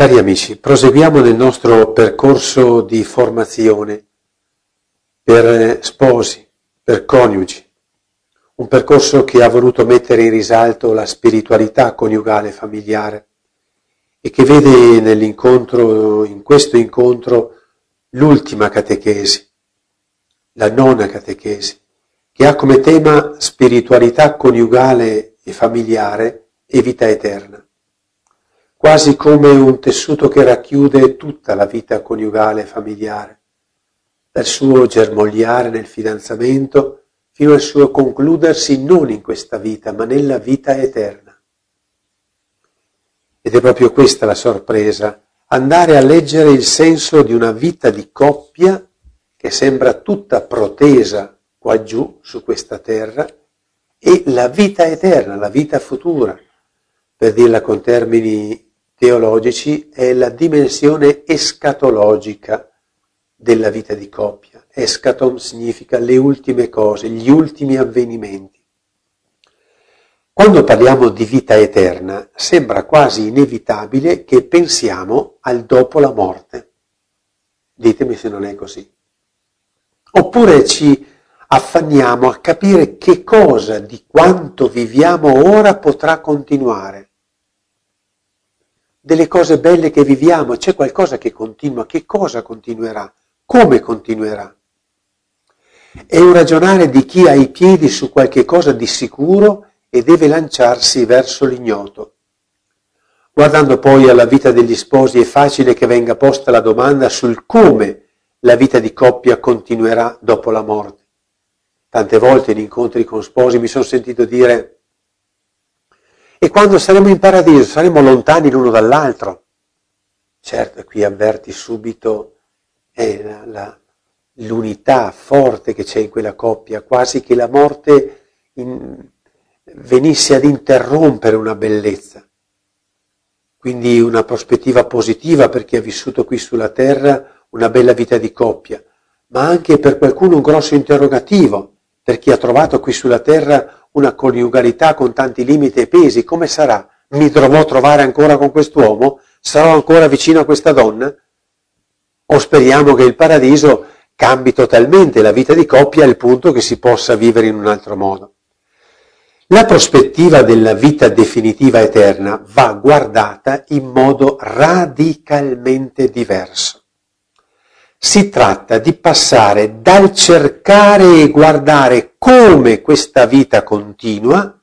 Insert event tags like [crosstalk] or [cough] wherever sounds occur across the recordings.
Cari amici, proseguiamo nel nostro percorso di formazione per sposi, per coniugi, un percorso che ha voluto mettere in risalto la spiritualità coniugale familiare e che vede nell'incontro, in questo incontro, l'ultima catechesi, la nona catechesi, che ha come tema spiritualità coniugale e familiare e vita eterna quasi come un tessuto che racchiude tutta la vita coniugale e familiare, dal suo germogliare nel fidanzamento fino al suo concludersi non in questa vita, ma nella vita eterna. Ed è proprio questa la sorpresa, andare a leggere il senso di una vita di coppia che sembra tutta protesa qua giù su questa terra e la vita eterna, la vita futura, per dirla con termini teologici è la dimensione escatologica della vita di coppia. Escatom significa le ultime cose, gli ultimi avvenimenti. Quando parliamo di vita eterna sembra quasi inevitabile che pensiamo al dopo la morte. Ditemi se non è così. Oppure ci affanniamo a capire che cosa di quanto viviamo ora potrà continuare delle cose belle che viviamo, c'è qualcosa che continua, che cosa continuerà, come continuerà. È un ragionare di chi ha i piedi su qualche cosa di sicuro e deve lanciarsi verso l'ignoto. Guardando poi alla vita degli sposi è facile che venga posta la domanda sul come la vita di coppia continuerà dopo la morte. Tante volte in incontri con sposi mi sono sentito dire e quando saremo in paradiso saremo lontani l'uno dall'altro. Certo, qui avverti subito eh, la, la, l'unità forte che c'è in quella coppia, quasi che la morte in, venisse ad interrompere una bellezza. Quindi una prospettiva positiva per chi ha vissuto qui sulla terra una bella vita di coppia, ma anche per qualcuno un grosso interrogativo, per chi ha trovato qui sulla terra una coniugalità con tanti limiti e pesi, come sarà? Mi dovrò trovare ancora con quest'uomo? Sarò ancora vicino a questa donna? O speriamo che il paradiso cambi totalmente la vita di coppia al punto che si possa vivere in un altro modo? La prospettiva della vita definitiva eterna va guardata in modo radicalmente diverso. Si tratta di passare dal cercare e guardare come questa vita continua,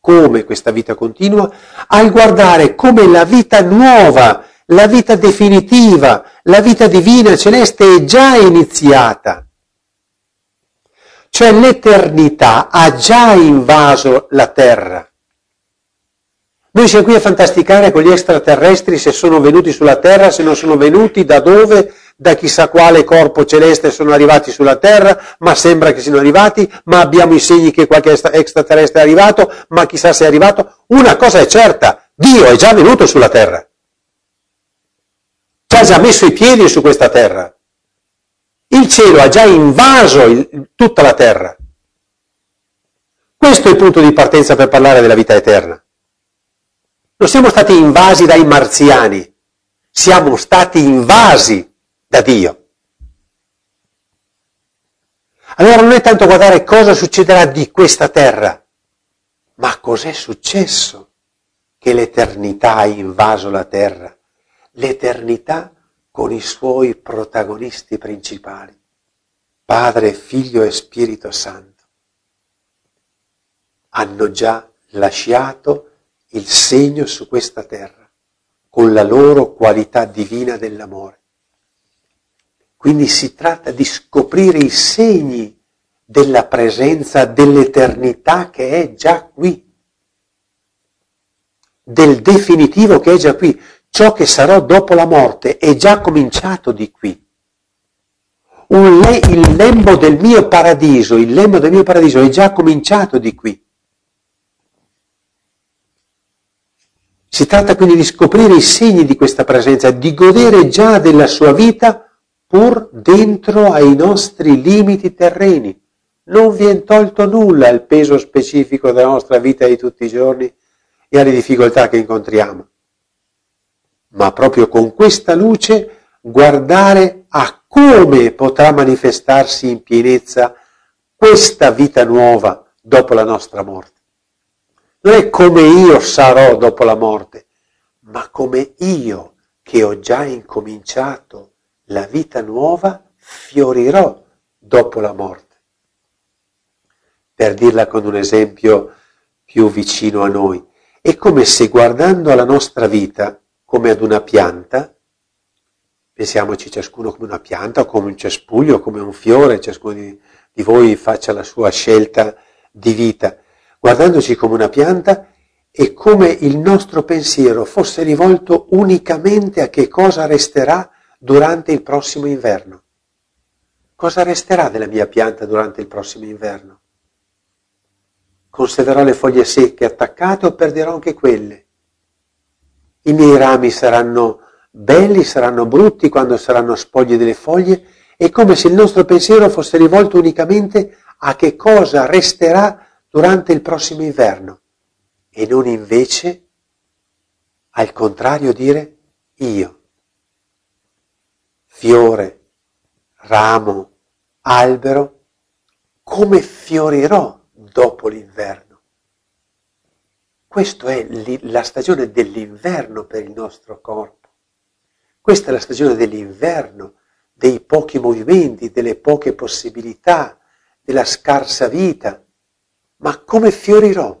come questa vita continua, al guardare come la vita nuova, la vita definitiva, la vita divina celeste è già iniziata. Cioè l'eternità ha già invaso la terra. Noi siamo qui a fantasticare con gli extraterrestri se sono venuti sulla terra, se non sono venuti, da dove, da chissà quale corpo celeste sono arrivati sulla Terra, ma sembra che siano arrivati, ma abbiamo i segni che qualche extraterrestre è arrivato, ma chissà se è arrivato. Una cosa è certa, Dio è già venuto sulla Terra. Ci ha già messo i piedi su questa Terra. Il cielo ha già invaso il, tutta la Terra. Questo è il punto di partenza per parlare della vita eterna. Non siamo stati invasi dai marziani, siamo stati invasi da Dio. Allora non è tanto guardare cosa succederà di questa terra, ma cos'è successo che l'eternità ha invaso la terra, l'eternità con i suoi protagonisti principali, Padre, Figlio e Spirito Santo. Hanno già lasciato il segno su questa terra con la loro qualità divina dell'amore. Quindi si tratta di scoprire i segni della presenza dell'eternità che è già qui, del definitivo che è già qui. Ciò che sarò dopo la morte è già cominciato di qui. Le- il lembo del mio paradiso, il lembo del mio paradiso è già cominciato di qui. Si tratta quindi di scoprire i segni di questa presenza, di godere già della sua vita pur dentro ai nostri limiti terreni. Non viene tolto nulla al peso specifico della nostra vita di tutti i giorni e alle difficoltà che incontriamo. ma proprio con questa luce guardare a come potrà manifestarsi in pienezza questa vita nuova dopo la nostra morte. Non è come io sarò dopo la morte, ma come io che ho già incominciato la vita nuova fiorirò dopo la morte. Per dirla con un esempio più vicino a noi, è come se guardando alla nostra vita come ad una pianta, pensiamoci ciascuno come una pianta, o come un cespuglio, come un fiore, ciascuno di, di voi faccia la sua scelta di vita, guardandoci come una pianta è come il nostro pensiero fosse rivolto unicamente a che cosa resterà durante il prossimo inverno. Cosa resterà della mia pianta durante il prossimo inverno? Conserverò le foglie secche attaccate o perderò anche quelle? I miei rami saranno belli, saranno brutti quando saranno spogli delle foglie? È come se il nostro pensiero fosse rivolto unicamente a che cosa resterà durante il prossimo inverno e non invece al contrario dire io, fiore, ramo, albero, come fiorirò dopo l'inverno. Questa è la stagione dell'inverno per il nostro corpo. Questa è la stagione dell'inverno, dei pochi movimenti, delle poche possibilità, della scarsa vita. Ma come fiorirò?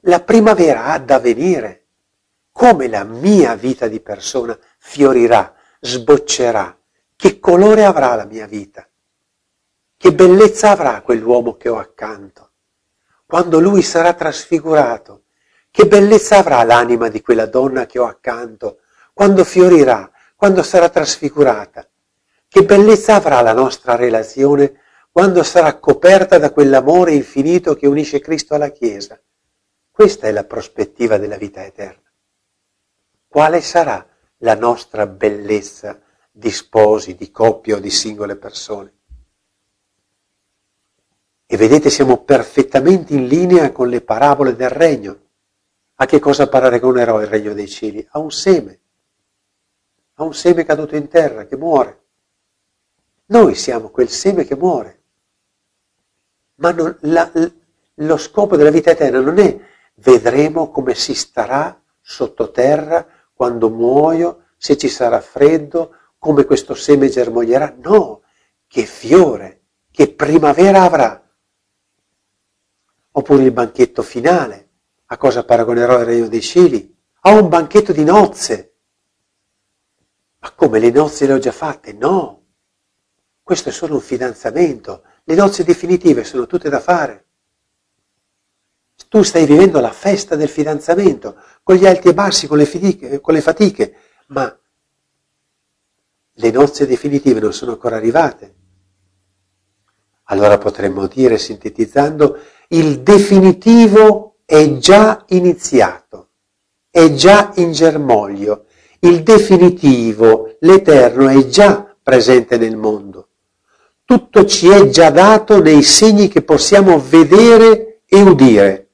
La primavera ha da venire. Come la mia vita di persona fiorirà, sboccerà. Che colore avrà la mia vita? Che bellezza avrà quell'uomo che ho accanto? quando lui sarà trasfigurato, che bellezza avrà l'anima di quella donna che ho accanto, quando fiorirà, quando sarà trasfigurata. Che bellezza avrà la nostra relazione quando sarà coperta da quell'amore infinito che unisce Cristo alla Chiesa. Questa è la prospettiva della vita eterna. Quale sarà la nostra bellezza di sposi, di coppie o di singole persone? E vedete, siamo perfettamente in linea con le parabole del regno. A che cosa paragonerò il regno dei cieli? A un seme. A un seme caduto in terra che muore. Noi siamo quel seme che muore. Ma non, la, lo scopo della vita eterna non è vedremo come si starà sottoterra quando muoio, se ci sarà freddo, come questo seme germoglierà. No, che fiore, che primavera avrà Oppure il banchetto finale. A cosa paragonerò il regno dei cieli? A un banchetto di nozze. Ma come le nozze le ho già fatte? No. Questo è solo un fidanzamento. Le nozze definitive sono tutte da fare. Tu stai vivendo la festa del fidanzamento, con gli alti e bassi, con le, fatiche, con le fatiche, ma le nozze definitive non sono ancora arrivate. Allora potremmo dire, sintetizzando, il definitivo è già iniziato, è già in germoglio, il definitivo, l'eterno è già presente nel mondo. Tutto ci è già dato nei segni che possiamo vedere e udire,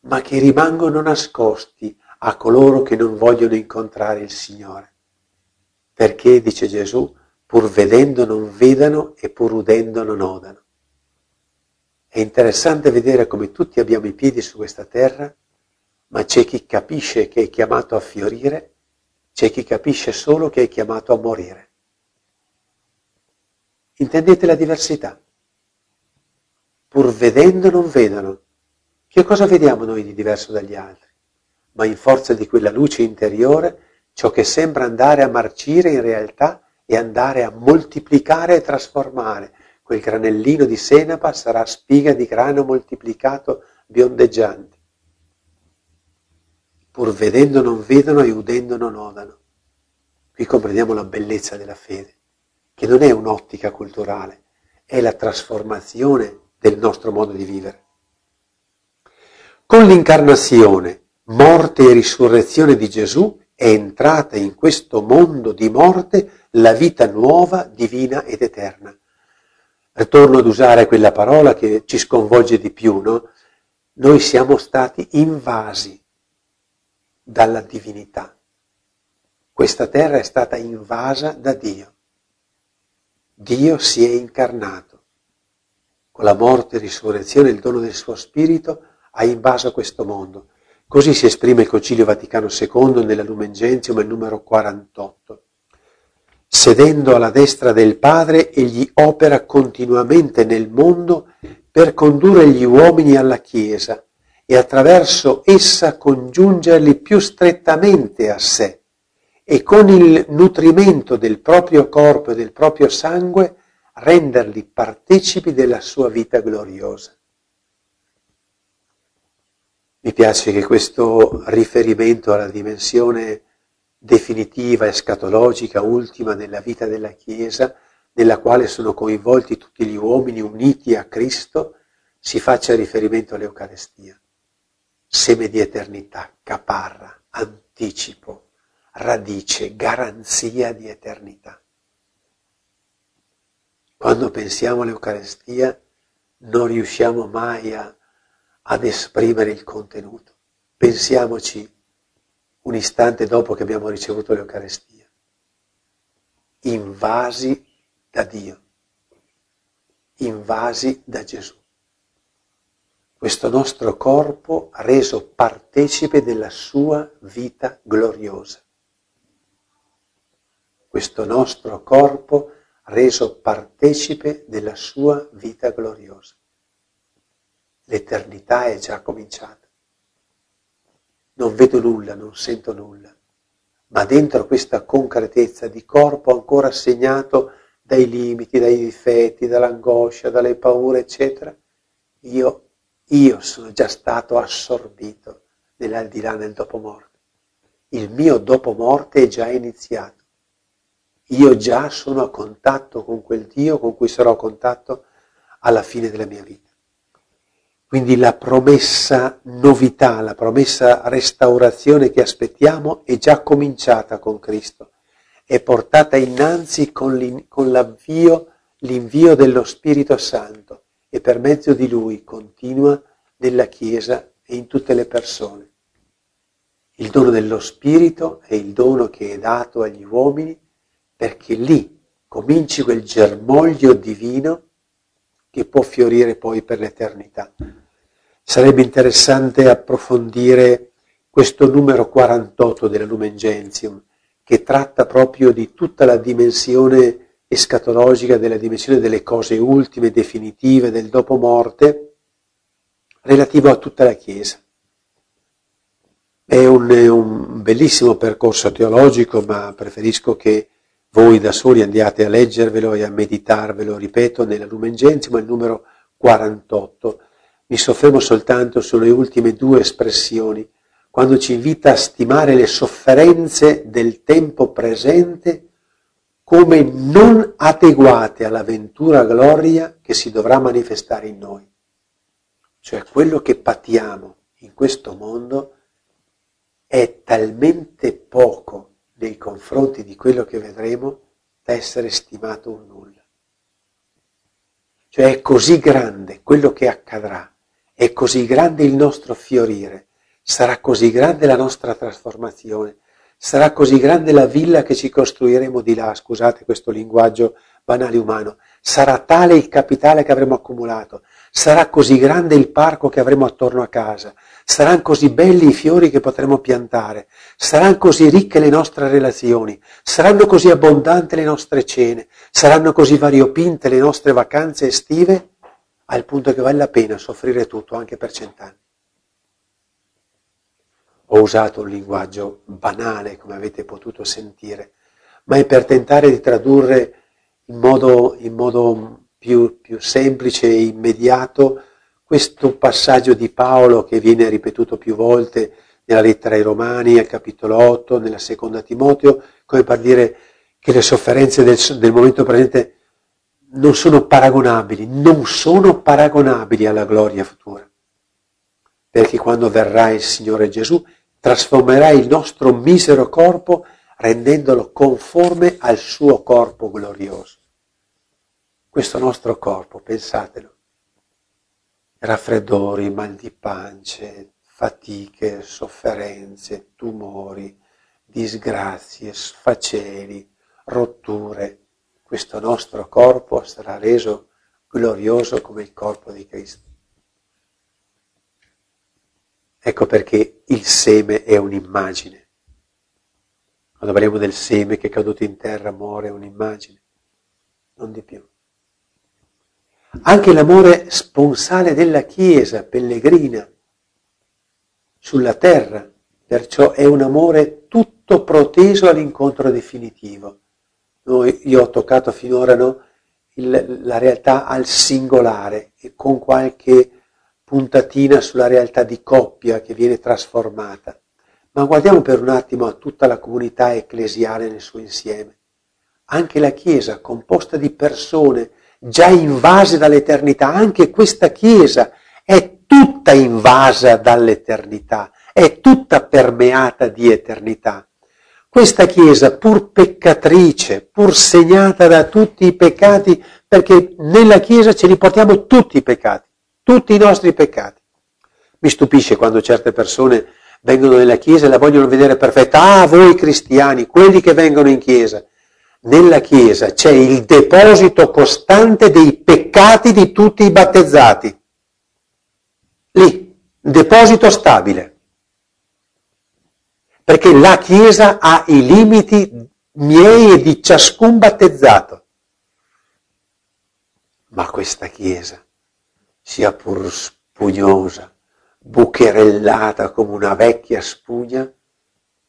ma che rimangono nascosti a coloro che non vogliono incontrare il Signore. Perché, dice Gesù, pur vedendo non vedano e pur udendo non odano. È interessante vedere come tutti abbiamo i piedi su questa terra, ma c'è chi capisce che è chiamato a fiorire, c'è chi capisce solo che è chiamato a morire. Intendete la diversità? Pur vedendo non vedono. Che cosa vediamo noi di diverso dagli altri? Ma in forza di quella luce interiore, ciò che sembra andare a marcire in realtà è andare a moltiplicare e trasformare, quel granellino di senape sarà spiga di grano moltiplicato biondeggiante. Pur vedendo non vedono e udendo non odano. Qui comprendiamo la bellezza della fede, che non è un'ottica culturale, è la trasformazione del nostro modo di vivere. Con l'incarnazione, morte e risurrezione di Gesù è entrata in questo mondo di morte la vita nuova, divina ed eterna Torno ad usare quella parola che ci sconvolge di più, no? Noi siamo stati invasi dalla divinità. questa terra è stata invasa da Dio. Dio si è incarnato. Con la morte e risurrezione, il dono del suo spirito ha invaso questo mondo. Così si esprime il Concilio Vaticano II nella Lumen Gentium, numero 48. Sedendo alla destra del Padre, egli opera continuamente nel mondo per condurre gli uomini alla Chiesa e attraverso essa congiungerli più strettamente a sé e con il nutrimento del proprio corpo e del proprio sangue renderli partecipi della sua vita gloriosa. Mi piace che questo riferimento alla dimensione definitiva e scatologica ultima della vita della Chiesa, nella quale sono coinvolti tutti gli uomini uniti a Cristo, si faccia riferimento all'Eucarestia. Seme di eternità, caparra, anticipo, radice, garanzia di eternità. Quando pensiamo all'Eucarestia non riusciamo mai a, ad esprimere il contenuto. Pensiamoci un istante dopo che abbiamo ricevuto l'Eucarestia, invasi da Dio, invasi da Gesù. Questo nostro corpo reso partecipe della sua vita gloriosa questo nostro corpo reso partecipe della sua vita gloriosa. L'eternità è già cominciata. Non vedo nulla, non sento nulla, ma dentro questa concretezza di corpo ancora segnato dai limiti, dai difetti, dall'angoscia, dalle paure, eccetera, io, io sono già stato assorbito nell'aldilà nel dopo morte. Il mio dopo morte è già iniziato io già sono a contatto con quel Dio con cui sarò a contatto alla fine della mia vita. Quindi la promessa novità, la promessa restaurazione che aspettiamo è già cominciata con Cristo, è portata innanzi con, con l'avvio, l'invio dello Spirito Santo e per mezzo di Lui continua nella Chiesa e in tutte le persone. Il dono dello Spirito è il dono che è dato agli uomini perché lì cominci quel germoglio divino che può fiorire poi per l'eternità. Sarebbe interessante approfondire questo numero 48 della Lumen Gentium, che tratta proprio di tutta la dimensione escatologica, della dimensione delle cose ultime, definitive, del dopo morte, relativo a tutta la Chiesa. È un, un bellissimo percorso teologico, ma preferisco che voi da soli andiate a leggervelo e a meditarvelo, ripeto, nella Lumen Gentium, il numero 48. Mi soffermo soltanto sulle ultime due espressioni, quando ci invita a stimare le sofferenze del tempo presente come non adeguate alla ventura gloria che si dovrà manifestare in noi. Cioè quello che patiamo in questo mondo è talmente poco nei confronti di quello che vedremo da essere stimato un nulla. Cioè è così grande quello che accadrà, è così grande il nostro fiorire, sarà così grande la nostra trasformazione, sarà così grande la villa che ci costruiremo di là, scusate questo linguaggio banale umano, sarà tale il capitale che avremo accumulato, sarà così grande il parco che avremo attorno a casa, saranno così belli i fiori che potremo piantare, saranno così ricche le nostre relazioni, saranno così abbondanti le nostre cene, saranno così variopinte le nostre vacanze estive, al punto che vale la pena soffrire tutto anche per cent'anni. Ho usato un linguaggio banale, come avete potuto sentire, ma è per tentare di tradurre in modo, in modo più, più semplice e immediato questo passaggio di Paolo che viene ripetuto più volte nella lettera ai Romani, al capitolo 8, nella seconda Timoteo, come per dire che le sofferenze del, del momento presente non sono paragonabili, non sono paragonabili alla gloria futura. Perché quando verrà il Signore Gesù, trasformerà il nostro misero corpo rendendolo conforme al suo corpo glorioso. Questo nostro corpo, pensatelo, raffreddori, mal di pancia, fatiche, sofferenze, tumori, disgrazie, sfaceli, rotture, questo nostro corpo sarà reso glorioso come il corpo di Cristo. Ecco perché il seme è un'immagine. Quando parliamo del seme che è caduto in terra, muore, è un'immagine, non di più. Anche l'amore sponsale della Chiesa pellegrina sulla terra, perciò è un amore tutto proteso all'incontro definitivo. Noi, io ho toccato finora no, il, la realtà al singolare e con qualche puntatina sulla realtà di coppia che viene trasformata. Ma guardiamo per un attimo a tutta la comunità ecclesiale nel suo insieme. Anche la Chiesa, composta di persone già invase dall'eternità, anche questa Chiesa è tutta invasa dall'eternità, è tutta permeata di eternità. Questa Chiesa, pur peccatrice, pur segnata da tutti i peccati, perché nella Chiesa ce li portiamo tutti i peccati, tutti i nostri peccati. Mi stupisce quando certe persone vengono nella Chiesa e la vogliono vedere perfetta. Ah, voi cristiani, quelli che vengono in Chiesa. Nella Chiesa c'è il deposito costante dei peccati di tutti i battezzati. Lì, deposito stabile perché la Chiesa ha i limiti miei e di ciascun battezzato. Ma questa Chiesa, sia pur spugnosa, bucherellata come una vecchia spugna,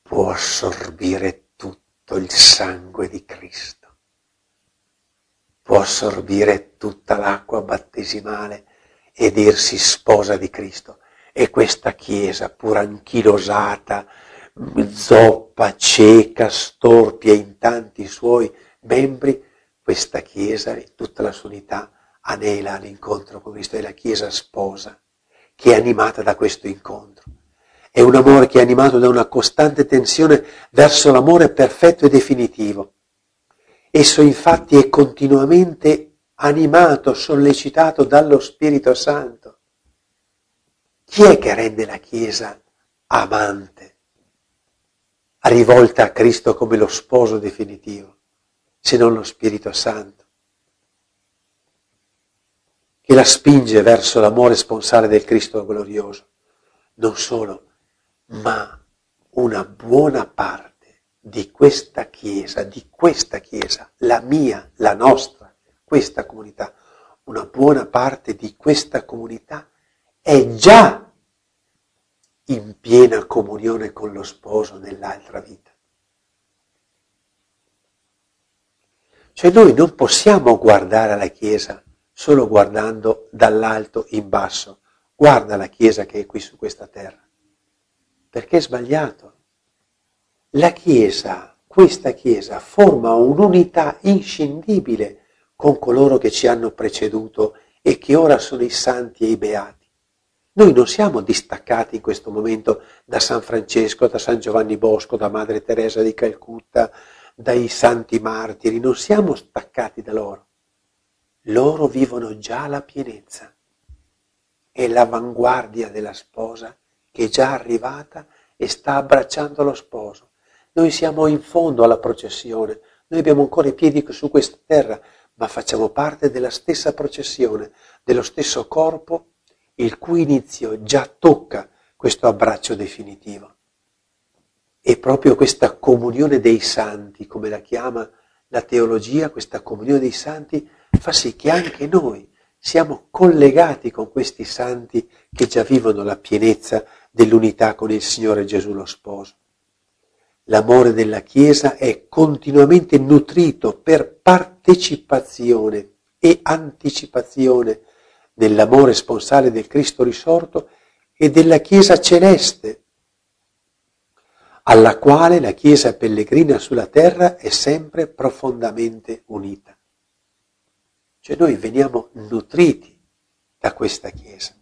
può assorbire tutto il sangue di Cristo, può assorbire tutta l'acqua battesimale e dirsi sposa di Cristo. E questa Chiesa, pur anchilosata, zoppa, cieca, storpia in tanti suoi membri, questa Chiesa in tutta la sua unità anela all'incontro con Cristo, è la Chiesa sposa che è animata da questo incontro. È un amore che è animato da una costante tensione verso l'amore perfetto e definitivo. Esso infatti è continuamente animato, sollecitato dallo Spirito Santo. Chi è che rende la Chiesa amante? Rivolta a Cristo come lo sposo definitivo, se non lo Spirito Santo, che la spinge verso l'amore sponsale del Cristo glorioso. Non solo, ma una buona parte di questa Chiesa, di questa Chiesa, la mia, la nostra, questa comunità, una buona parte di questa comunità è già in piena comunione con lo sposo nell'altra vita. Cioè noi non possiamo guardare la Chiesa solo guardando dall'alto in basso. Guarda la Chiesa che è qui su questa terra. Perché è sbagliato. La Chiesa, questa Chiesa, forma un'unità inscindibile con coloro che ci hanno preceduto e che ora sono i santi e i beati. Noi non siamo distaccati in questo momento da San Francesco, da San Giovanni Bosco, da Madre Teresa di Calcutta, dai santi martiri, non siamo staccati da loro. Loro vivono già la pienezza. È l'avanguardia della sposa che è già arrivata e sta abbracciando lo sposo. Noi siamo in fondo alla processione, noi abbiamo ancora i piedi su questa terra, ma facciamo parte della stessa processione, dello stesso corpo il cui inizio già tocca questo abbraccio definitivo. E proprio questa comunione dei santi, come la chiama la teologia, questa comunione dei santi, fa sì che anche noi siamo collegati con questi santi che già vivono la pienezza dell'unità con il Signore Gesù lo sposo. L'amore della Chiesa è continuamente nutrito per partecipazione e anticipazione dell'amore sponsale del Cristo risorto e della Chiesa celeste, alla quale la Chiesa pellegrina sulla terra è sempre profondamente unita. Cioè noi veniamo nutriti da questa Chiesa.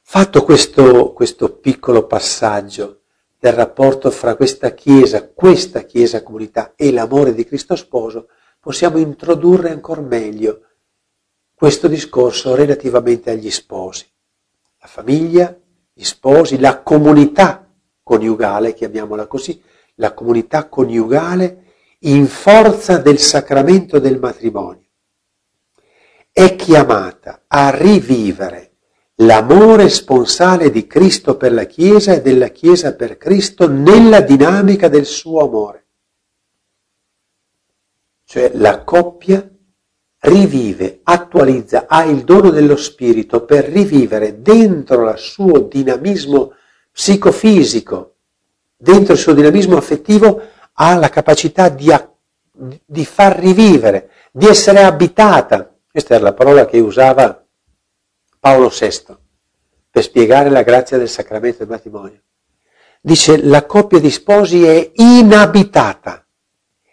Fatto questo, questo piccolo passaggio del rapporto fra questa Chiesa, questa Chiesa comunità e l'amore di Cristo sposo, possiamo introdurre ancora meglio questo discorso relativamente agli sposi. La famiglia, gli sposi, la comunità coniugale, chiamiamola così, la comunità coniugale in forza del sacramento del matrimonio è chiamata a rivivere l'amore sponsale di Cristo per la Chiesa e della Chiesa per Cristo nella dinamica del suo amore. Cioè la coppia rivive, attualizza, ha il dono dello Spirito per rivivere dentro il suo dinamismo psicofisico, dentro il suo dinamismo affettivo, ha la capacità di, di far rivivere, di essere abitata. Questa era la parola che usava Paolo VI per spiegare la grazia del sacramento del matrimonio. Dice la coppia di sposi è inabitata,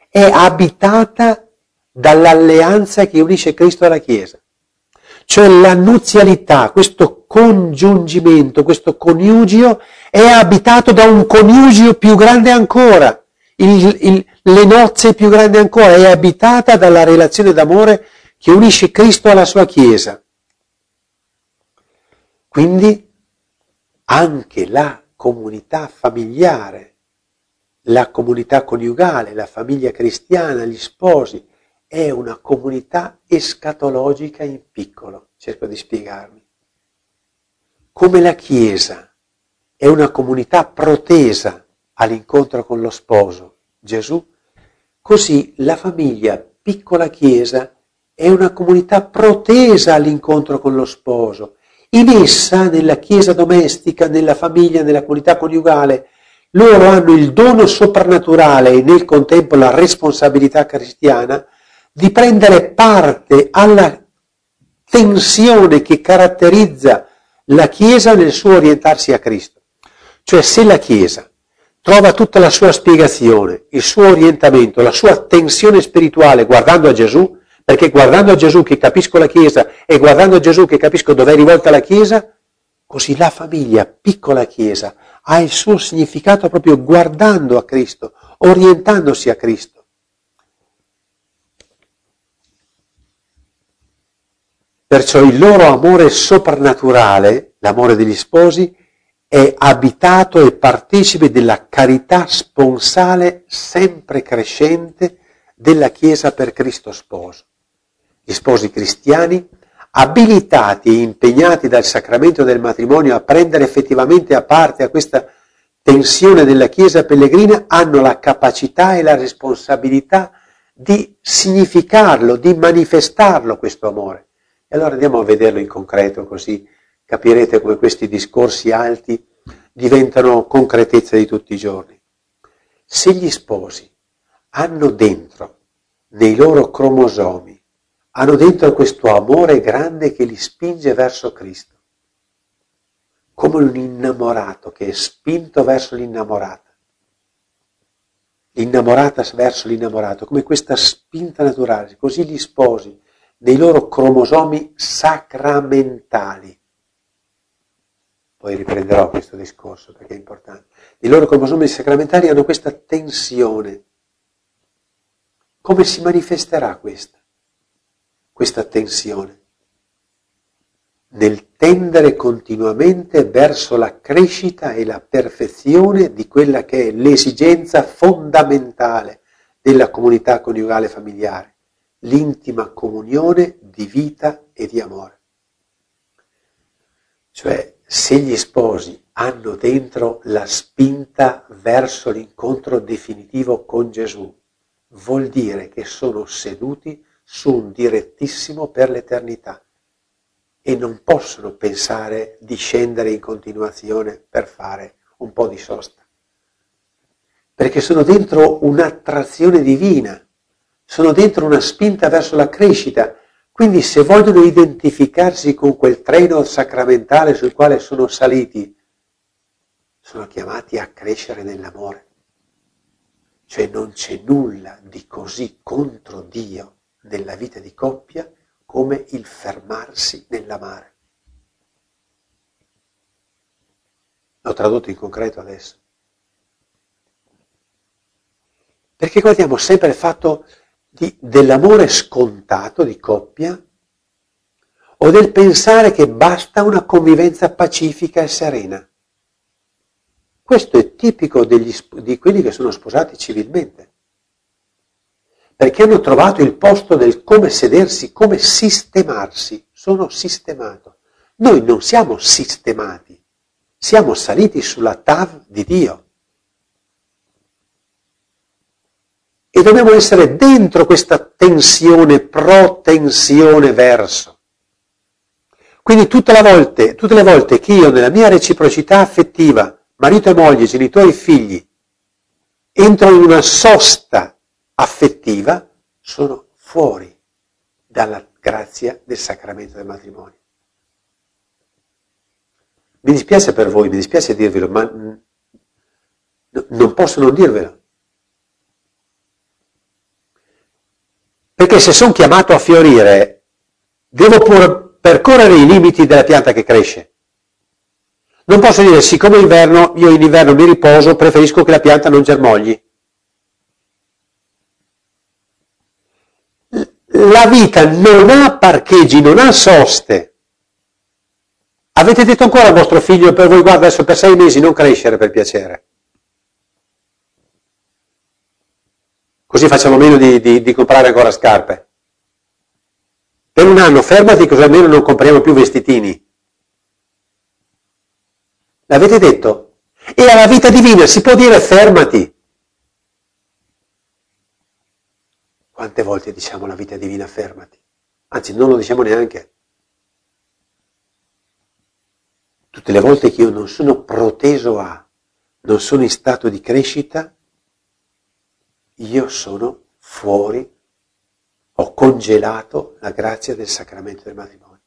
è abitata dall'alleanza che unisce Cristo alla Chiesa. Cioè la nuzialità, questo congiungimento, questo coniugio è abitato da un coniugio più grande ancora. Il, il, le nozze più grandi ancora è abitata dalla relazione d'amore che unisce Cristo alla sua Chiesa. Quindi anche la comunità familiare, la comunità coniugale, la famiglia cristiana, gli sposi, è una comunità escatologica in piccolo. Cerco di spiegarmi. Come la Chiesa è una comunità protesa all'incontro con lo sposo, Gesù, così la famiglia piccola Chiesa è una comunità protesa all'incontro con lo sposo in essa, nella chiesa domestica, nella famiglia, nella comunità coniugale, loro hanno il dono soprannaturale e nel contempo la responsabilità cristiana di prendere parte alla tensione che caratterizza la Chiesa nel suo orientarsi a Cristo. Cioè se la Chiesa trova tutta la sua spiegazione, il suo orientamento, la sua tensione spirituale guardando a Gesù, perché guardando a Gesù che capisco la Chiesa e guardando a Gesù che capisco dove è rivolta la Chiesa, così la famiglia, piccola Chiesa, ha il suo significato proprio guardando a Cristo, orientandosi a Cristo. Perciò il loro amore soprannaturale, l'amore degli sposi, è abitato e partecipe della carità sponsale sempre crescente della Chiesa per Cristo sposo gli sposi cristiani, abilitati e impegnati dal sacramento del matrimonio a prendere effettivamente a parte a questa tensione della Chiesa pellegrina, hanno la capacità e la responsabilità di significarlo, di manifestarlo questo amore. E allora andiamo a vederlo in concreto, così capirete come questi discorsi alti diventano concretezza di tutti i giorni. Se gli sposi hanno dentro, nei loro cromosomi, hanno dentro questo amore grande che li spinge verso Cristo, come un innamorato che è spinto verso l'innamorata, l'innamorata verso l'innamorato, come questa spinta naturale, così gli sposi nei loro cromosomi sacramentali. Poi riprenderò questo discorso perché è importante. I loro cromosomi sacramentali hanno questa tensione. Come si manifesterà questa? questa tensione, nel tendere continuamente verso la crescita e la perfezione di quella che è l'esigenza fondamentale della comunità coniugale familiare, l'intima comunione di vita e di amore. Cioè, se gli sposi hanno dentro la spinta verso l'incontro definitivo con Gesù, vuol dire che sono seduti su un direttissimo per l'eternità e non possono pensare di scendere in continuazione per fare un po' di sosta. Perché sono dentro un'attrazione divina, sono dentro una spinta verso la crescita, quindi se vogliono identificarsi con quel treno sacramentale sul quale sono saliti, sono chiamati a crescere nell'amore. Cioè non c'è nulla di così contro Dio nella vita di coppia come il fermarsi nell'amare. L'ho tradotto in concreto adesso. Perché guardiamo sempre il fatto di, dell'amore scontato di coppia o del pensare che basta una convivenza pacifica e serena. Questo è tipico degli, di quelli che sono sposati civilmente, perché hanno trovato il posto del come sedersi, come sistemarsi. Sono sistemato. Noi non siamo sistemati, siamo saliti sulla TAV di Dio. E dobbiamo essere dentro questa tensione, protensione verso. Quindi tutte le, volte, tutte le volte che io nella mia reciprocità affettiva, marito e moglie, genitori e figli, entro in una sosta affettiva, sono fuori dalla grazia del sacramento del matrimonio. Mi dispiace per voi, mi dispiace dirvelo, ma non posso non dirvelo. Perché se sono chiamato a fiorire, devo percorrere i limiti della pianta che cresce. Non posso dire, siccome è inverno, io in inverno mi riposo, preferisco che la pianta non germogli. La vita non ha parcheggi, non ha soste. Avete detto ancora al vostro figlio per voi, guarda adesso per sei mesi non crescere per piacere. Così facciamo meno di, di, di comprare ancora scarpe. Per un anno fermati così almeno non compriamo più vestitini. L'avete detto? E alla vita divina si può dire fermati. Quante volte diciamo alla vita divina fermati? Anzi, non lo diciamo neanche. Tutte le volte che io non sono proteso a, non sono in stato di crescita, io sono fuori ho congelato la grazia del sacramento del matrimonio.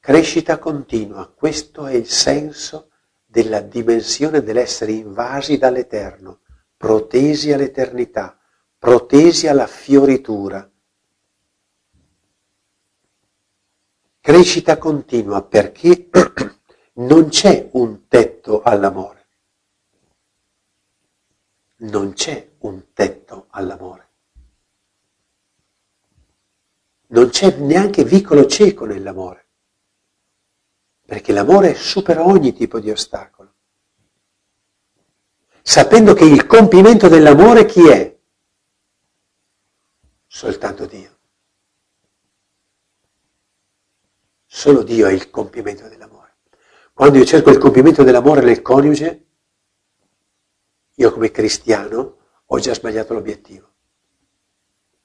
Crescita continua, questo è il senso della dimensione dell'essere invasi dall'Eterno, protesi all'eternità, protesi alla fioritura. Crescita continua perché [clears throat] non c'è un tetto all'amore. Non c'è un tetto all'amore. Non c'è neanche vicolo cieco nell'amore, perché l'amore supera ogni tipo di ostacolo. Sapendo che il compimento dell'amore chi è? Soltanto Dio. Solo Dio è il compimento dell'amore. Quando io cerco il compimento dell'amore nel coniuge, io come cristiano ho già sbagliato l'obiettivo.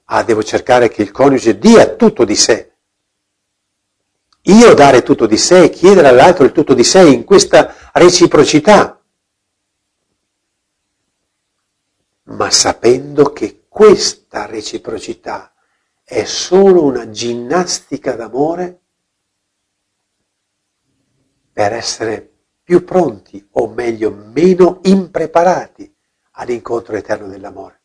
Ah, devo cercare che il coniuge dia tutto di sé. Io dare tutto di sé e chiedere all'altro il tutto di sé in questa reciprocità. Ma sapendo che questa reciprocità è solo una ginnastica d'amore per essere più pronti, o meglio meno impreparati all'incontro eterno dell'amore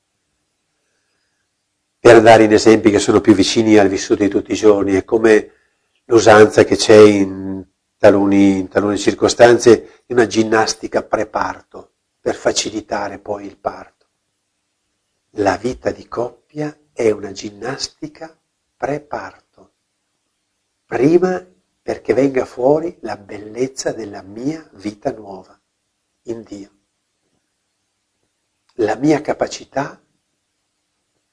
per dare in esempi che sono più vicini al vissuto di tutti i giorni, è come l'usanza che c'è in taluni, in talune circostanze di una ginnastica preparto per facilitare poi il parto. La vita di coppia è una ginnastica preparto, prima perché venga fuori la bellezza della mia vita nuova in Dio, la mia capacità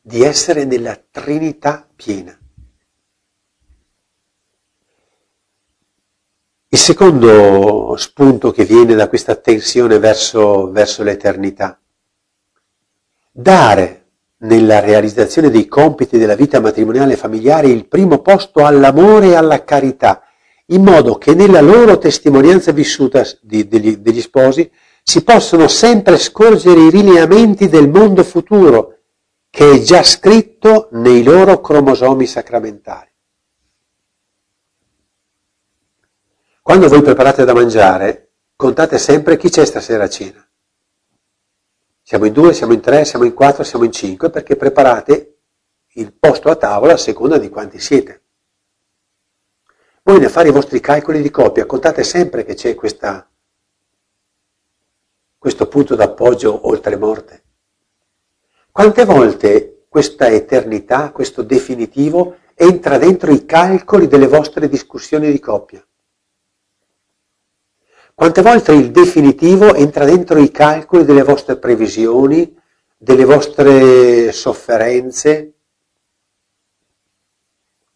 di essere nella Trinità piena. Il secondo spunto che viene da questa tensione verso, verso l'eternità, dare nella realizzazione dei compiti della vita matrimoniale e familiare il primo posto all'amore e alla carità, in modo che nella loro testimonianza vissuta di, degli, degli sposi si possono sempre scorgere i lineamenti del mondo futuro che è già scritto nei loro cromosomi sacramentali. Quando voi preparate da mangiare, contate sempre chi c'è stasera a cena. Siamo in due, siamo in tre, siamo in quattro, siamo in cinque, perché preparate il posto a tavola a seconda di quanti siete. Voi ne fare i vostri calcoli di coppia, contate sempre che c'è questa, questo punto d'appoggio oltre morte. Quante volte questa eternità, questo definitivo, entra dentro i calcoli delle vostre discussioni di coppia? Quante volte il definitivo entra dentro i calcoli delle vostre previsioni, delle vostre sofferenze?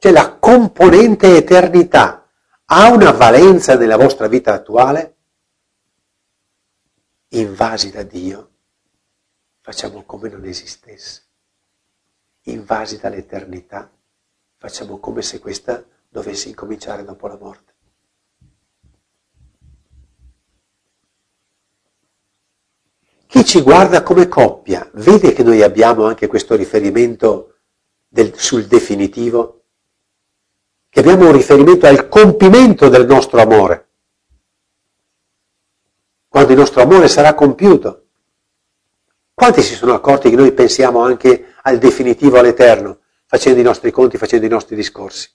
Cioè la componente eternità ha una valenza nella vostra vita attuale? Invasi da Dio, facciamo come non esistesse. Invasi dall'eternità, facciamo come se questa dovesse incominciare dopo la morte. Chi ci guarda come coppia vede che noi abbiamo anche questo riferimento del, sul definitivo, che abbiamo un riferimento al compimento del nostro amore, quando il nostro amore sarà compiuto. Quanti si sono accorti che noi pensiamo anche al definitivo, all'eterno, facendo i nostri conti, facendo i nostri discorsi?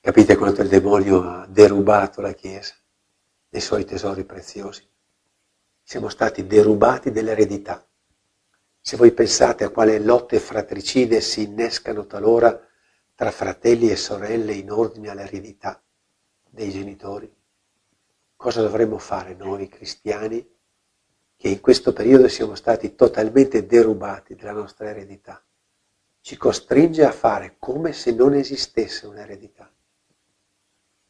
Capite quanto il demonio ha derubato la Chiesa dei suoi tesori preziosi? Siamo stati derubati dell'eredità. Se voi pensate a quale lotte fratricide si innescano talora tra fratelli e sorelle in ordine all'eredità dei genitori, cosa dovremmo fare noi cristiani che in questo periodo siamo stati totalmente derubati della nostra eredità? Ci costringe a fare come se non esistesse un'eredità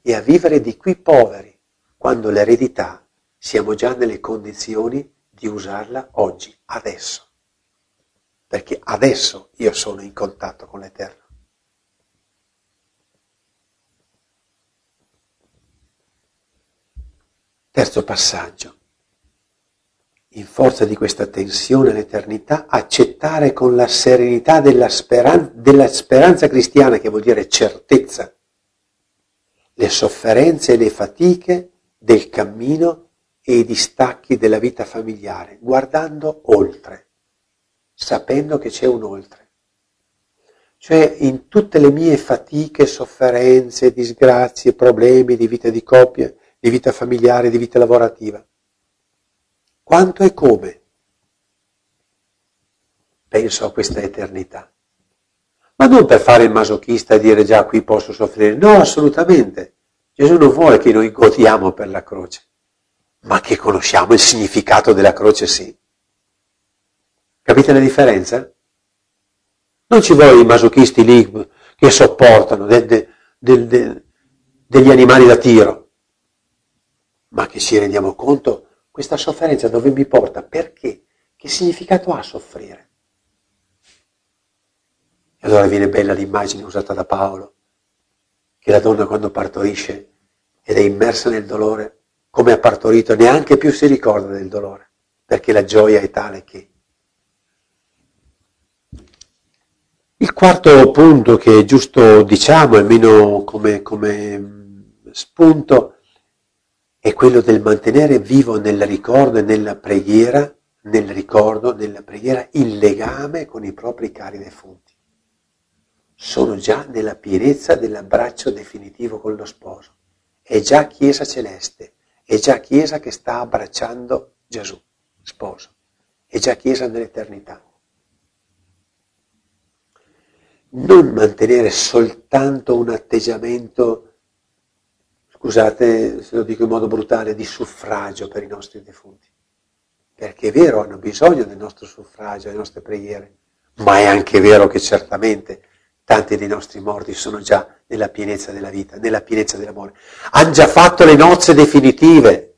e a vivere di qui poveri, quando l'eredità siamo già nelle condizioni di usarla oggi, adesso. Perché adesso io sono in contatto con l'Eterno. Terzo passaggio. In forza di questa tensione all'eternità, accettare con la serenità della, speran- della speranza cristiana, che vuol dire certezza, le sofferenze e le fatiche del cammino e i distacchi della vita familiare, guardando oltre, sapendo che c'è un oltre. Cioè in tutte le mie fatiche, sofferenze, disgrazie, problemi di vita di coppia, di vita familiare, di vita lavorativa. Quanto e come? Penso a questa eternità ma non per fare il masochista e dire già qui posso soffrire, no, assolutamente. Gesù non vuole che noi godiamo per la croce, ma che conosciamo il significato della croce, sì. Capite la differenza? Non ci vogliono i masochisti lì che sopportano de, de, de, degli animali da tiro, ma che ci rendiamo conto questa sofferenza dove mi porta, perché? Che significato ha soffrire? E allora viene bella l'immagine usata da Paolo, che la donna quando partorisce ed è immersa nel dolore, come ha partorito, neanche più si ricorda del dolore, perché la gioia è tale che... quarto punto che è giusto diciamo, almeno come, come spunto, è quello del mantenere vivo nel ricordo e nella preghiera, nel ricordo, nella preghiera, il legame con i propri cari defunti sono già nella pienezza dell'abbraccio definitivo con lo sposo. È già Chiesa celeste, è già Chiesa che sta abbracciando Gesù, sposo, è già Chiesa nell'eternità. Non mantenere soltanto un atteggiamento, scusate se lo dico in modo brutale, di suffragio per i nostri defunti. Perché è vero, hanno bisogno del nostro suffragio, delle nostre preghiere, ma è anche vero che certamente Tanti dei nostri morti sono già nella pienezza della vita, nella pienezza dell'amore. Hanno già fatto le nozze definitive,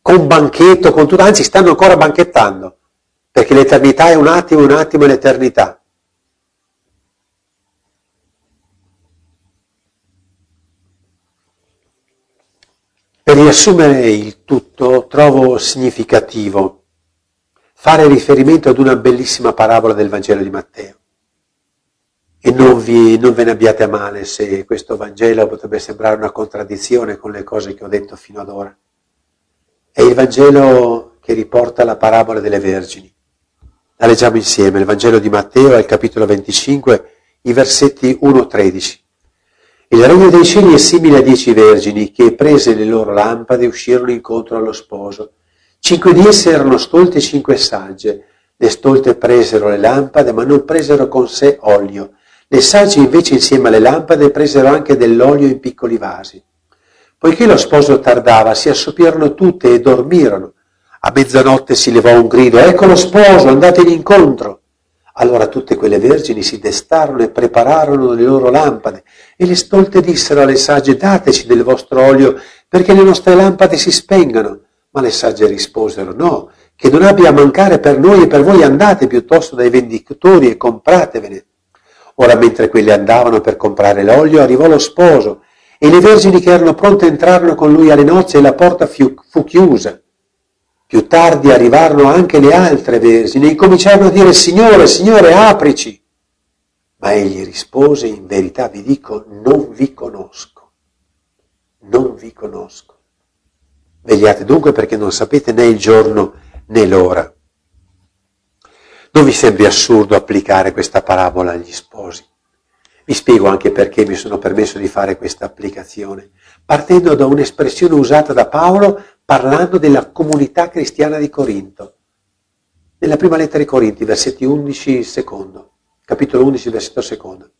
con banchetto, con tutto, anzi stanno ancora banchettando, perché l'eternità è un attimo, un attimo è l'eternità. Per riassumere il tutto, trovo significativo fare riferimento ad una bellissima parabola del Vangelo di Matteo. E non, vi, non ve ne abbiate a male se questo Vangelo potrebbe sembrare una contraddizione con le cose che ho detto fino ad ora. È il Vangelo che riporta la parabola delle vergini. La leggiamo insieme, il Vangelo di Matteo al capitolo 25, i versetti 1-13. Il regno dei cieli è simile a dieci vergini che, prese le loro lampade, uscirono incontro allo sposo. Cinque di esse erano stolte e cinque sagge. Le stolte presero le lampade, ma non presero con sé olio Le sagge invece insieme alle lampade presero anche dell'olio in piccoli vasi. Poiché lo sposo tardava, si assoppirono tutte e dormirono. A mezzanotte si levò un grido, ecco lo sposo, andategli incontro. Allora tutte quelle vergini si destarono e prepararono le loro lampade. E le stolte dissero alle sagge, dateci del vostro olio, perché le nostre lampade si spengano. Ma le sagge risposero, no, che non abbia a mancare per noi e per voi andate piuttosto dai vendicatori e compratevene. Ora mentre quelli andavano per comprare l'olio, arrivò lo sposo, e le vergini che erano pronte entrarono con lui alle nozze e la porta fu chiusa. Più tardi arrivarono anche le altre vergini e cominciarono a dire Signore, Signore, aprici. Ma egli rispose, in verità vi dico, non vi conosco, non vi conosco. Vegliate dunque perché non sapete né il giorno né l'ora. Non vi sembri assurdo applicare questa parabola agli sposi? Vi spiego anche perché mi sono permesso di fare questa applicazione, partendo da un'espressione usata da Paolo parlando della comunità cristiana di Corinto. Nella prima lettera ai Corinti, versetti 11 secondo, capitolo 11, versetto secondo,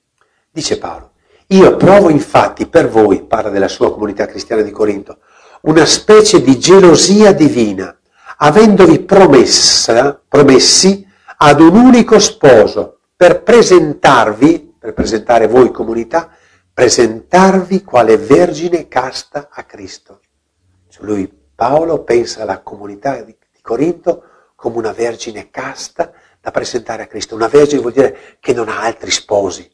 dice Paolo, io provo infatti per voi, parla della sua comunità cristiana di Corinto, una specie di gelosia divina, avendovi promessa, promessi ad un unico sposo per presentarvi, per presentare voi comunità, presentarvi quale vergine casta a Cristo. Cioè lui Paolo pensa alla comunità di, Corinto come una vergine casta da presentare a Cristo. Una vergine vuol dire che non ha altri sposi,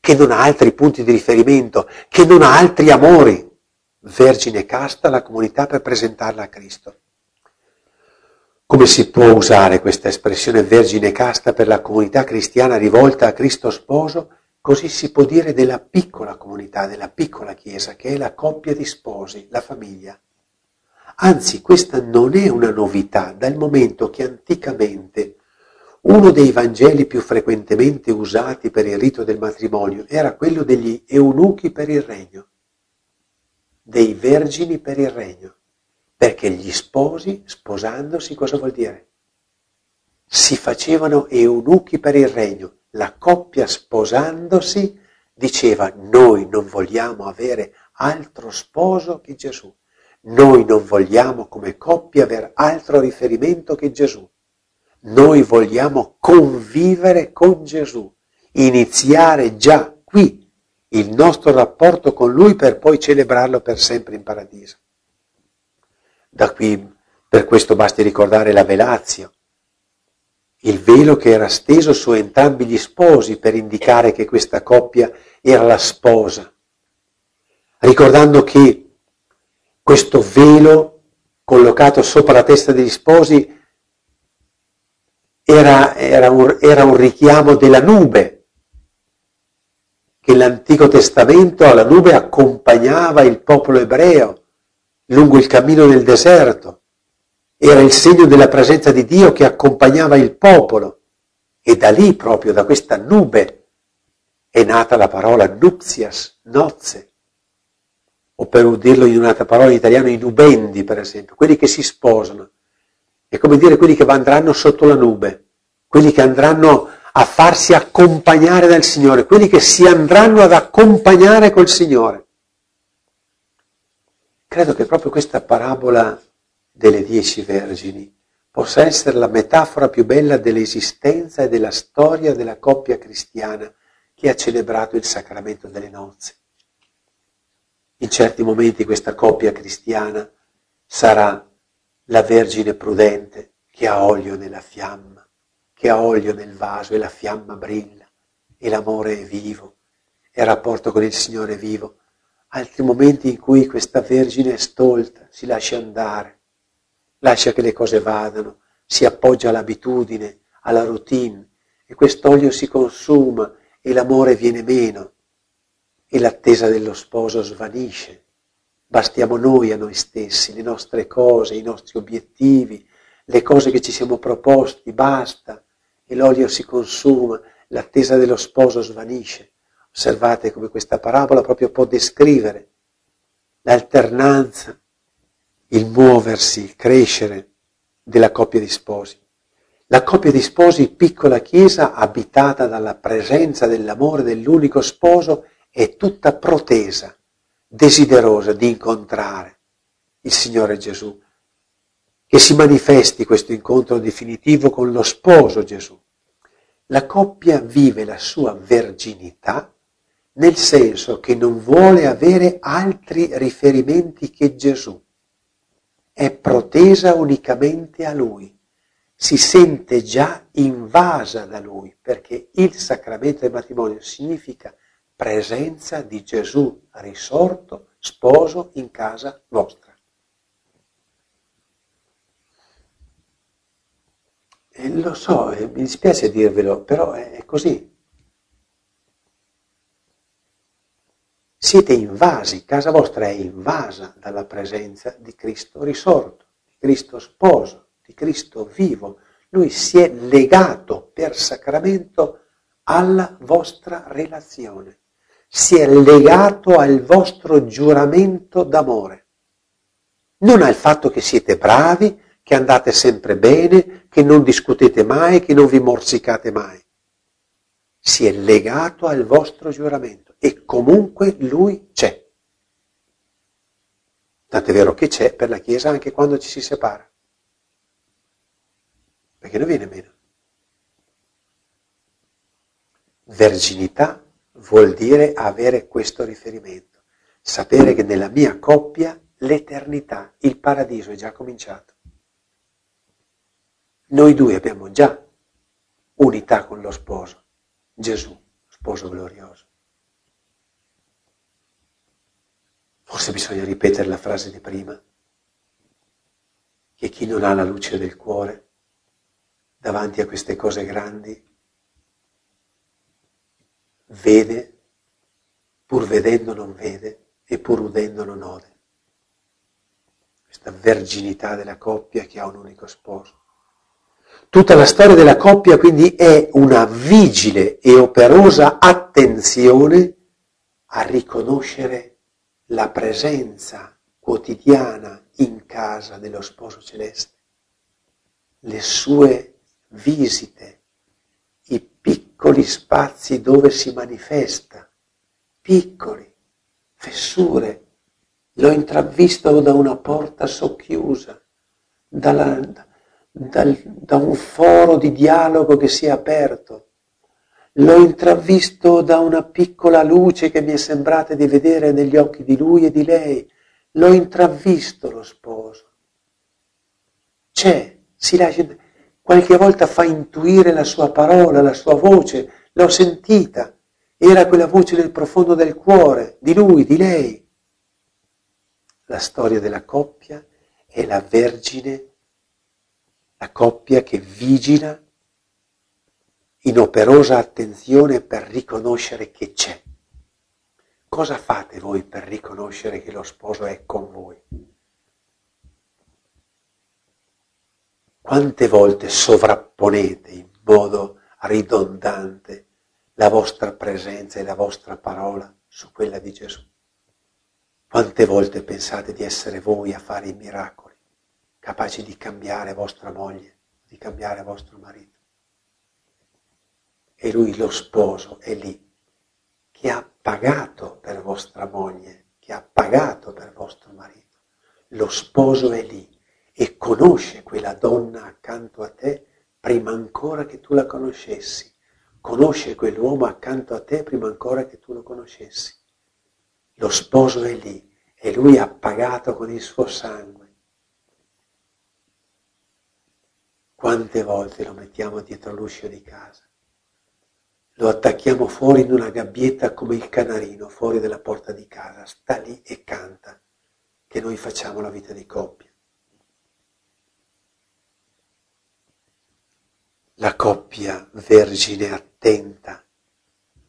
che non ha altri punti di riferimento, che non ha altri amori. Vergine casta la comunità per presentarla a Cristo. Come si può usare questa espressione vergine casta per la comunità cristiana rivolta a Cristo sposo? Così si può dire della piccola comunità, della piccola chiesa, che è la coppia di sposi, la famiglia. Anzi, questa non è una novità, dal momento che anticamente uno dei Vangeli più frequentemente usati per il rito del matrimonio era quello degli eunuchi per il regno, dei vergini per il regno, perché gli sposi, sposandosi, cosa vuol dire? Si facevano eunuchi per il regno. La coppia sposandosi diceva noi non vogliamo avere altro sposo che Gesù. Noi non vogliamo come coppia aver altro riferimento che Gesù. Noi vogliamo convivere con Gesù, iniziare già qui il nostro rapporto con Lui per poi celebrarlo per sempre in paradiso. Da qui, per questo basti ricordare la velazio, il velo che era steso su entrambi gli sposi per indicare che questa coppia era la sposa, ricordando che questo velo collocato sopra la testa degli sposi era, era, un, era un richiamo della nube, che l'Antico Testamento alla nube accompagnava il popolo ebreo lungo il cammino nel deserto. Era il segno della presenza di Dio che accompagnava il popolo. E da lì, proprio da questa nube, è nata la parola nuxias, nozze o per dirlo in un'altra parola in italiano, i nubendi, per esempio, quelli che si sposano. È come dire quelli che andranno sotto la nube, quelli che andranno a farsi accompagnare dal Signore, quelli che si andranno ad accompagnare col Signore. Credo che proprio questa parabola delle dieci vergini possa essere la metafora più bella dell'esistenza e della storia della coppia cristiana che ha celebrato il sacramento delle nozze. In certi momenti questa coppia cristiana sarà la Vergine prudente che ha olio nella fiamma, che ha olio nel vaso e la fiamma brilla e l'amore è vivo e il rapporto con il Signore è vivo. Altri momenti in cui questa Vergine è stolta, si lascia andare, lascia che le cose vadano, si appoggia all'abitudine, alla routine e quest'olio si consuma e l'amore viene meno e l'attesa dello sposo svanisce. Bastiamo noi a noi stessi, le nostre cose, i nostri obiettivi, le cose che ci siamo proposti, basta, e l'olio si consuma, l'attesa dello sposo svanisce. Osservate come questa parabola proprio può descrivere l'alternanza, il muoversi, il crescere della coppia di sposi. La coppia di sposi, piccola chiesa, abitata dalla presenza dell'amore dell'unico sposo, è tutta protesa, desiderosa di incontrare il Signore Gesù. Che si manifesti questo incontro definitivo con lo sposo Gesù. La coppia vive la sua verginità nel senso che non vuole avere altri riferimenti che Gesù. È protesa unicamente a Lui si sente già invasa da lui, perché il sacramento del matrimonio significa presenza di Gesù risorto, sposo in casa vostra. E lo so, mi dispiace dirvelo, però è così. Siete invasi, casa vostra è invasa dalla presenza di Cristo risorto, di Cristo sposo di Cristo vivo. Lui si è legato per sacramento alla vostra relazione, si è legato al vostro giuramento d'amore, non al fatto che siete bravi, che andate sempre bene, che non discutete mai, che non vi morsicate mai. Si è legato al vostro giuramento e comunque lui c'è. Tant'è vero che c'è per la Chiesa anche quando ci si separa perché non viene meno. Verginità vuol dire avere questo riferimento, sapere che nella mia coppia l'eternità, il paradiso è già cominciato. Noi due abbiamo già unità con lo sposo, Gesù, sposo glorioso. Forse bisogna ripetere la frase di prima, che chi non ha la luce del cuore davanti a queste cose grandi, vede, pur vedendo non vede e pur udendo non ode. Questa verginità della coppia che ha un unico sposo. Tutta la storia della coppia quindi è una vigile e operosa attenzione a riconoscere la presenza quotidiana in casa dello sposo celeste, le sue visite, piccoli spazi dove si manifesta, piccoli, fessure. L'ho intravisto da una porta socchiusa, dalla, dal, da un foro di dialogo che si è aperto. L'ho intravisto da una piccola luce che mi è sembrata di vedere negli occhi di lui e di lei. L'ho intravisto lo sposo. C'è, si lascia qualche volta fa intuire la sua parola, la sua voce, l'ho sentita, era quella voce nel profondo del cuore, di lui, di lei. La storia della coppia è la Vergine, la coppia che vigila in operosa attenzione per riconoscere che c'è. Cosa fate voi per riconoscere che lo sposo è con voi? Quante volte sovrapponete in modo ridondante la vostra presenza e la vostra parola su quella di Gesù? Quante volte pensate di essere voi a fare i miracoli, capaci di cambiare vostra moglie, di cambiare vostro marito? E lui, lo sposo, è lì, che ha pagato per vostra moglie, che ha pagato per vostro marito. Lo sposo è lì e conosce quella donna accanto a te prima ancora che tu la conoscessi. Conosce quell'uomo accanto a te prima ancora che tu lo conoscessi. Lo sposo è lì e lui ha pagato con il suo sangue. Quante volte lo mettiamo dietro l'uscio di casa? Lo attacchiamo fuori in una gabbietta come il canarino fuori dalla porta di casa, sta lì e canta che noi facciamo la vita di coppia. La coppia vergine attenta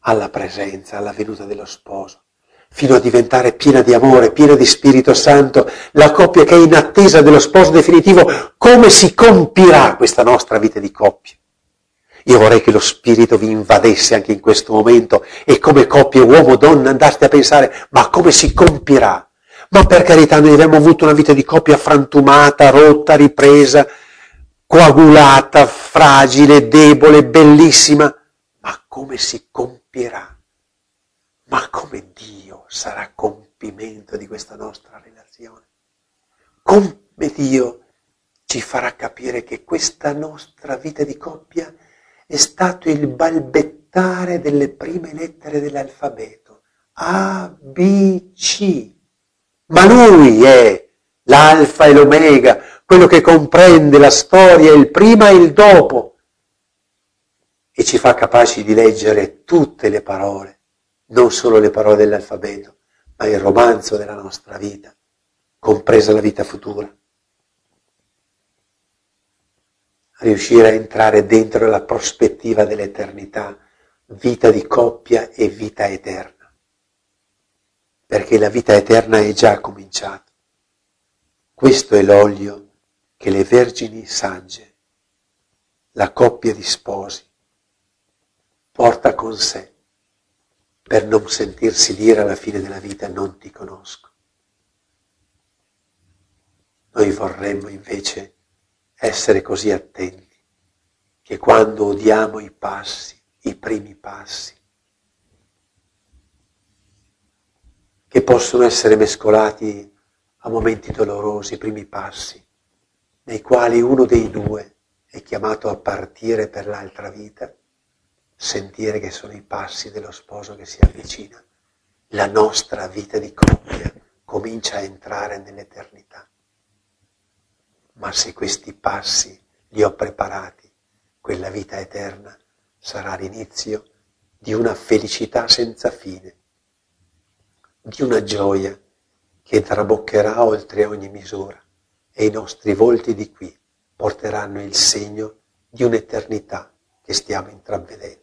alla presenza, alla venuta dello sposo, fino a diventare piena di amore, piena di Spirito Santo, la coppia che è in attesa dello sposo definitivo, come si compirà questa nostra vita di coppia? Io vorrei che lo Spirito vi invadesse anche in questo momento e come coppia uomo-donna andaste a pensare, ma come si compirà? Ma per carità, noi abbiamo avuto una vita di coppia frantumata, rotta, ripresa, coagulata, fragile, debole, bellissima, ma come si compierà? Ma come Dio sarà compimento di questa nostra relazione? Come Dio ci farà capire che questa nostra vita di coppia è stato il balbettare delle prime lettere dell'alfabeto. A, B, C. Ma lui è l'alfa e l'omega, quello che comprende la storia, il prima e il dopo, e ci fa capaci di leggere tutte le parole, non solo le parole dell'alfabeto, ma il romanzo della nostra vita, compresa la vita futura. Riuscire a entrare dentro la prospettiva dell'eternità, vita di coppia e vita eterna, perché la vita eterna è già cominciata. Questo è l'olio che le vergini sagge, la coppia di sposi, porta con sé per non sentirsi dire alla fine della vita non ti conosco. Noi vorremmo invece essere così attenti che quando udiamo i passi, i primi passi, che possono essere mescolati a momenti dolorosi, i primi passi, nei quali uno dei due è chiamato a partire per l'altra vita, sentire che sono i passi dello sposo che si avvicina. La nostra vita di coppia comincia a entrare nell'eternità. Ma se questi passi li ho preparati, quella vita eterna sarà l'inizio di una felicità senza fine, di una gioia che traboccherà oltre ogni misura e i nostri volti di qui porteranno il segno di un'eternità che stiamo intravedendo.